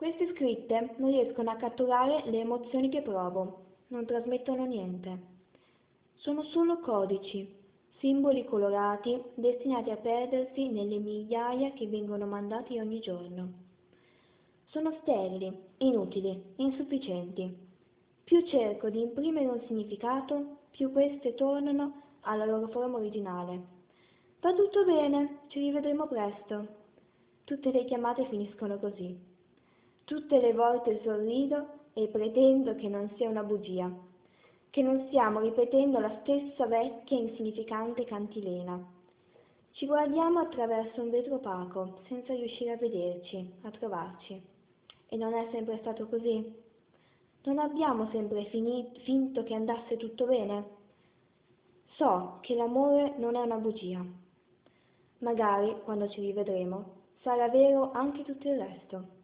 Queste scritte non riescono a catturare le emozioni che provo, non trasmettono niente. Sono solo codici, simboli colorati destinati a perdersi nelle migliaia che vengono mandati ogni giorno. Sono sterili, inutili, insufficienti. Più cerco di imprimere un significato, più queste tornano alla loro forma originale. Va tutto bene, ci rivedremo presto. Tutte le chiamate finiscono così. Tutte le volte sorrido e pretendo che non sia una bugia, che non stiamo ripetendo la stessa vecchia e insignificante cantilena. Ci guardiamo attraverso un vetro opaco, senza riuscire a vederci, a trovarci. E non è sempre stato così. Non abbiamo sempre finto che andasse tutto bene. So che l'amore non è una bugia. Magari, quando ci rivedremo, sarà vero anche tutto il resto.